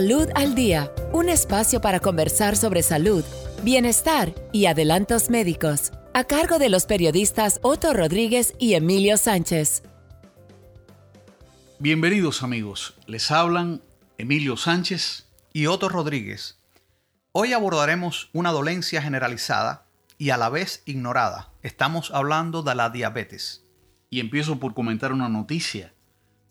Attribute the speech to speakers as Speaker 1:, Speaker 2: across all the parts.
Speaker 1: Salud al Día, un espacio para conversar sobre salud, bienestar y adelantos médicos, a cargo de los periodistas Otto Rodríguez y Emilio Sánchez.
Speaker 2: Bienvenidos amigos, les hablan Emilio Sánchez
Speaker 3: y Otto Rodríguez. Hoy abordaremos una dolencia generalizada y a la vez ignorada. Estamos hablando de la diabetes.
Speaker 2: Y empiezo por comentar una noticia.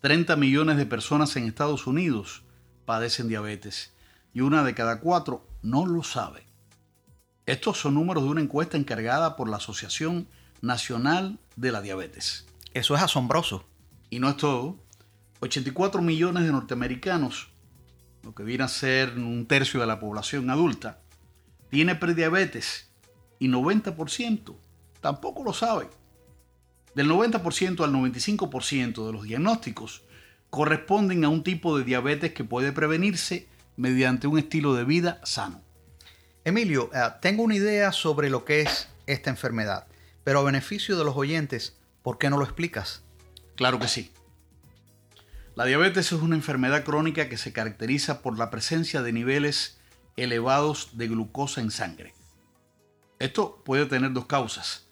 Speaker 2: 30 millones de personas en Estados Unidos padecen diabetes y una de cada cuatro no lo sabe. Estos son números de una encuesta encargada por la Asociación Nacional de la Diabetes.
Speaker 3: Eso es asombroso.
Speaker 2: Y no es todo. 84 millones de norteamericanos, lo que viene a ser un tercio de la población adulta, tiene prediabetes y 90% tampoco lo sabe. Del 90% al 95% de los diagnósticos corresponden a un tipo de diabetes que puede prevenirse mediante un estilo de vida sano.
Speaker 3: Emilio, eh, tengo una idea sobre lo que es esta enfermedad, pero a beneficio de los oyentes, ¿por qué no lo explicas?
Speaker 2: Claro que sí. La diabetes es una enfermedad crónica que se caracteriza por la presencia de niveles elevados de glucosa en sangre. Esto puede tener dos causas.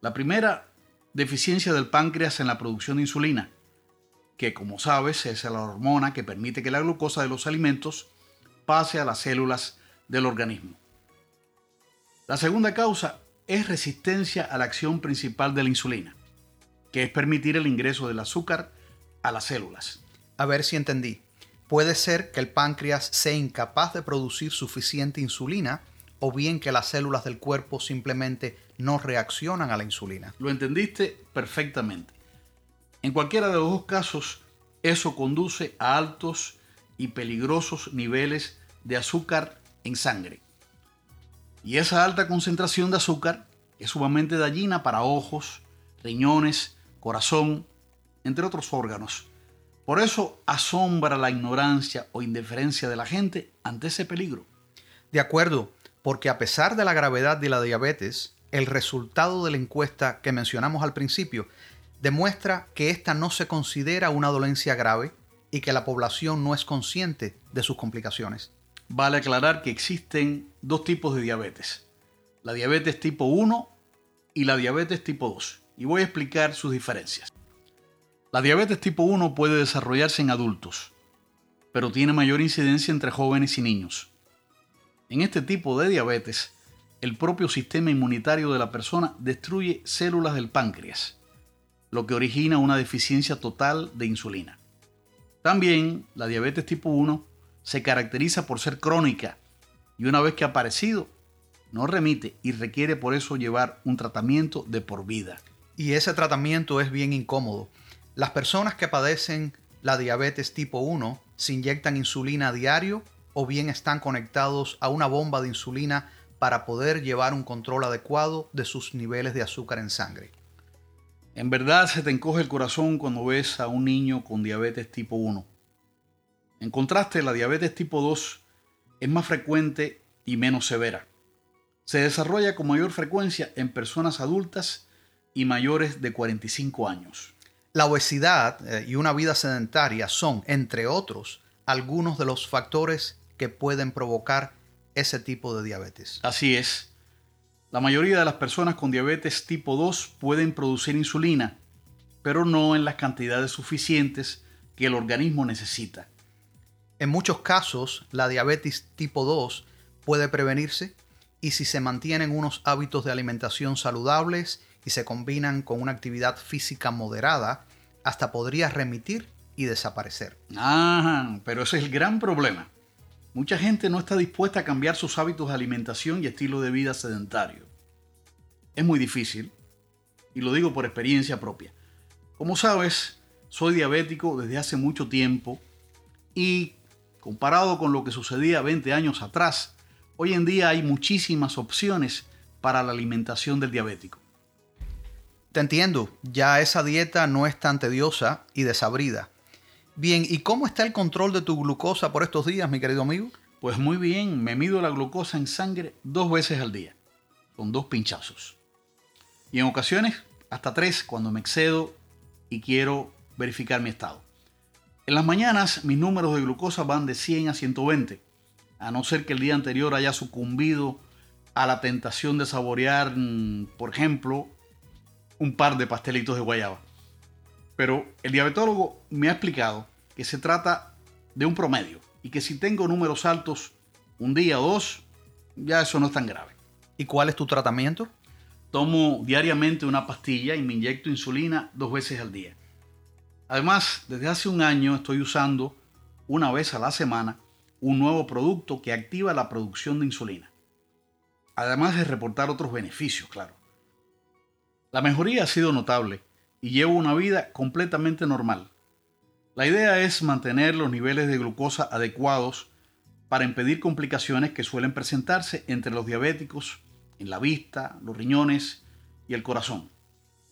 Speaker 2: La primera, deficiencia del páncreas en la producción de insulina, que como sabes es la hormona que permite que la glucosa de los alimentos pase a las células del organismo. La segunda causa es resistencia a la acción principal de la insulina, que es permitir el ingreso del azúcar a las células.
Speaker 3: A ver si entendí. Puede ser que el páncreas sea incapaz de producir suficiente insulina o bien que las células del cuerpo simplemente no reaccionan a la insulina.
Speaker 2: Lo entendiste perfectamente. En cualquiera de los dos casos, eso conduce a altos y peligrosos niveles de azúcar en sangre. Y esa alta concentración de azúcar es sumamente dañina para ojos, riñones, corazón, entre otros órganos. Por eso asombra la ignorancia o indiferencia de la gente ante ese peligro.
Speaker 3: De acuerdo, porque a pesar de la gravedad de la diabetes, el resultado de la encuesta que mencionamos al principio demuestra que esta no se considera una dolencia grave y que la población no es consciente de sus complicaciones.
Speaker 2: Vale aclarar que existen dos tipos de diabetes, la diabetes tipo 1 y la diabetes tipo 2, y voy a explicar sus diferencias. La diabetes tipo 1 puede desarrollarse en adultos, pero tiene mayor incidencia entre jóvenes y niños. En este tipo de diabetes, el propio sistema inmunitario de la persona destruye células del páncreas, lo que origina una deficiencia total de insulina. También la diabetes tipo 1 se caracteriza por ser crónica y una vez que ha aparecido, no remite y requiere por eso llevar un tratamiento de por vida.
Speaker 3: Y ese tratamiento es bien incómodo. Las personas que padecen la diabetes tipo 1 se inyectan insulina a diario o bien están conectados a una bomba de insulina para poder llevar un control adecuado de sus niveles de azúcar en sangre.
Speaker 2: En verdad se te encoge el corazón cuando ves a un niño con diabetes tipo 1. En contraste, la diabetes tipo 2 es más frecuente y menos severa. Se desarrolla con mayor frecuencia en personas adultas y mayores de 45 años.
Speaker 3: La obesidad eh, y una vida sedentaria son, entre otros, algunos de los factores que pueden provocar ese tipo de diabetes.
Speaker 2: Así es. La mayoría de las personas con diabetes tipo 2 pueden producir insulina, pero no en las cantidades suficientes que el organismo necesita.
Speaker 3: En muchos casos, la diabetes tipo 2 puede prevenirse y si se mantienen unos hábitos de alimentación saludables y se combinan con una actividad física moderada, hasta podría remitir y desaparecer.
Speaker 2: Ah, pero ese es el gran problema. Mucha gente no está dispuesta a cambiar sus hábitos de alimentación y estilo de vida sedentario. Es muy difícil, y lo digo por experiencia propia. Como sabes, soy diabético desde hace mucho tiempo y comparado con lo que sucedía 20 años atrás, hoy en día hay muchísimas opciones para la alimentación del diabético.
Speaker 3: Te entiendo, ya esa dieta no es tan tediosa y desabrida. Bien, ¿y cómo está el control de tu glucosa por estos días, mi querido amigo?
Speaker 2: Pues muy bien, me mido la glucosa en sangre dos veces al día, con dos pinchazos. Y en ocasiones hasta tres cuando me excedo y quiero verificar mi estado. En las mañanas mis números de glucosa van de 100 a 120, a no ser que el día anterior haya sucumbido a la tentación de saborear, mm, por ejemplo, un par de pastelitos de guayaba. Pero el diabetólogo me ha explicado que se trata de un promedio y que si tengo números altos un día o dos, ya eso no es tan grave.
Speaker 3: ¿Y cuál es tu tratamiento?
Speaker 2: Tomo diariamente una pastilla y me inyecto insulina dos veces al día. Además, desde hace un año estoy usando una vez a la semana un nuevo producto que activa la producción de insulina. Además de reportar otros beneficios, claro. La mejoría ha sido notable y llevo una vida completamente normal. La idea es mantener los niveles de glucosa adecuados para impedir complicaciones que suelen presentarse entre los diabéticos en la vista, los riñones y el corazón.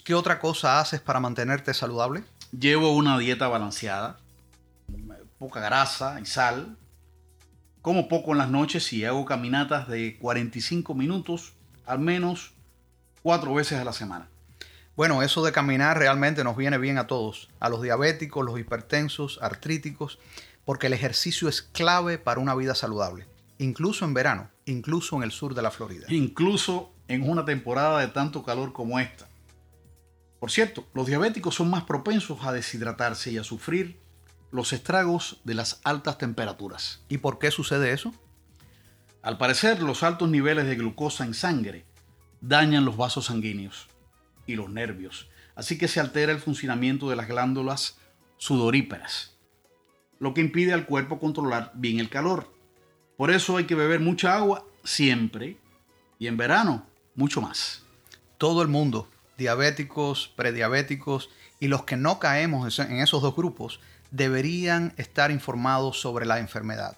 Speaker 3: ¿Qué otra cosa haces para mantenerte saludable?
Speaker 2: Llevo una dieta balanceada, poca grasa y sal. Como poco en las noches y hago caminatas de 45 minutos al menos cuatro veces a la semana.
Speaker 3: Bueno, eso de caminar realmente nos viene bien a todos, a los diabéticos, los hipertensos, artríticos, porque el ejercicio es clave para una vida saludable, incluso en verano, incluso en el sur de la Florida.
Speaker 2: Incluso en una temporada de tanto calor como esta. Por cierto, los diabéticos son más propensos a deshidratarse y a sufrir los estragos de las altas temperaturas.
Speaker 3: ¿Y por qué sucede eso?
Speaker 2: Al parecer, los altos niveles de glucosa en sangre dañan los vasos sanguíneos y los nervios, así que se altera el funcionamiento de las glándulas sudoríperas, lo que impide al cuerpo controlar bien el calor. Por eso hay que beber mucha agua siempre y en verano mucho más.
Speaker 3: Todo el mundo, diabéticos, prediabéticos y los que no caemos en esos dos grupos, deberían estar informados sobre la enfermedad,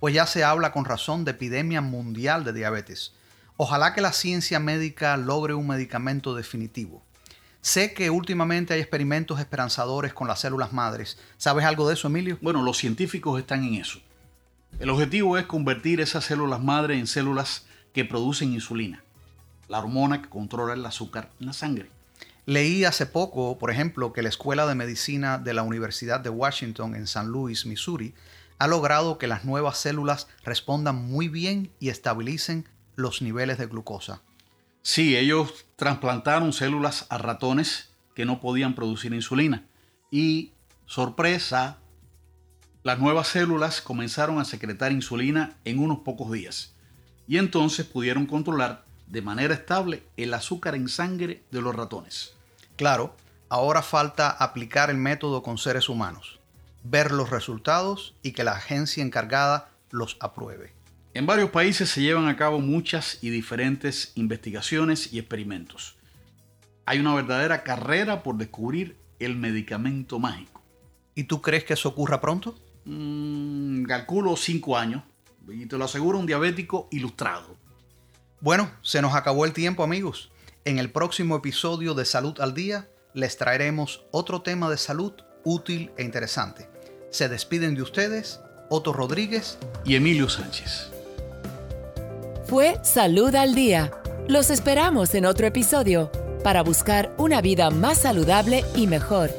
Speaker 3: pues ya se habla con razón de epidemia mundial de diabetes Ojalá que la ciencia médica logre un medicamento definitivo. Sé que últimamente hay experimentos esperanzadores con las células madres. ¿Sabes algo de eso, Emilio?
Speaker 2: Bueno, los científicos están en eso. El objetivo es convertir esas células madre en células que producen insulina, la hormona que controla el azúcar en la sangre.
Speaker 3: Leí hace poco, por ejemplo, que la Escuela de Medicina de la Universidad de Washington en San Luis, Missouri, ha logrado que las nuevas células respondan muy bien y estabilicen los niveles de glucosa.
Speaker 2: Sí, ellos trasplantaron células a ratones que no podían producir insulina. Y, sorpresa, las nuevas células comenzaron a secretar insulina en unos pocos días. Y entonces pudieron controlar de manera estable el azúcar en sangre de los ratones.
Speaker 3: Claro, ahora falta aplicar el método con seres humanos, ver los resultados y que la agencia encargada los apruebe.
Speaker 2: En varios países se llevan a cabo muchas y diferentes investigaciones y experimentos. Hay una verdadera carrera por descubrir el medicamento mágico.
Speaker 3: ¿Y tú crees que eso ocurra pronto?
Speaker 2: Mm, calculo cinco años. Y te lo aseguro un diabético ilustrado.
Speaker 3: Bueno, se nos acabó el tiempo amigos. En el próximo episodio de Salud al Día les traeremos otro tema de salud útil e interesante. Se despiden de ustedes Otto Rodríguez
Speaker 2: y Emilio Sánchez
Speaker 1: fue Salud al Día. Los esperamos en otro episodio para buscar una vida más saludable y mejor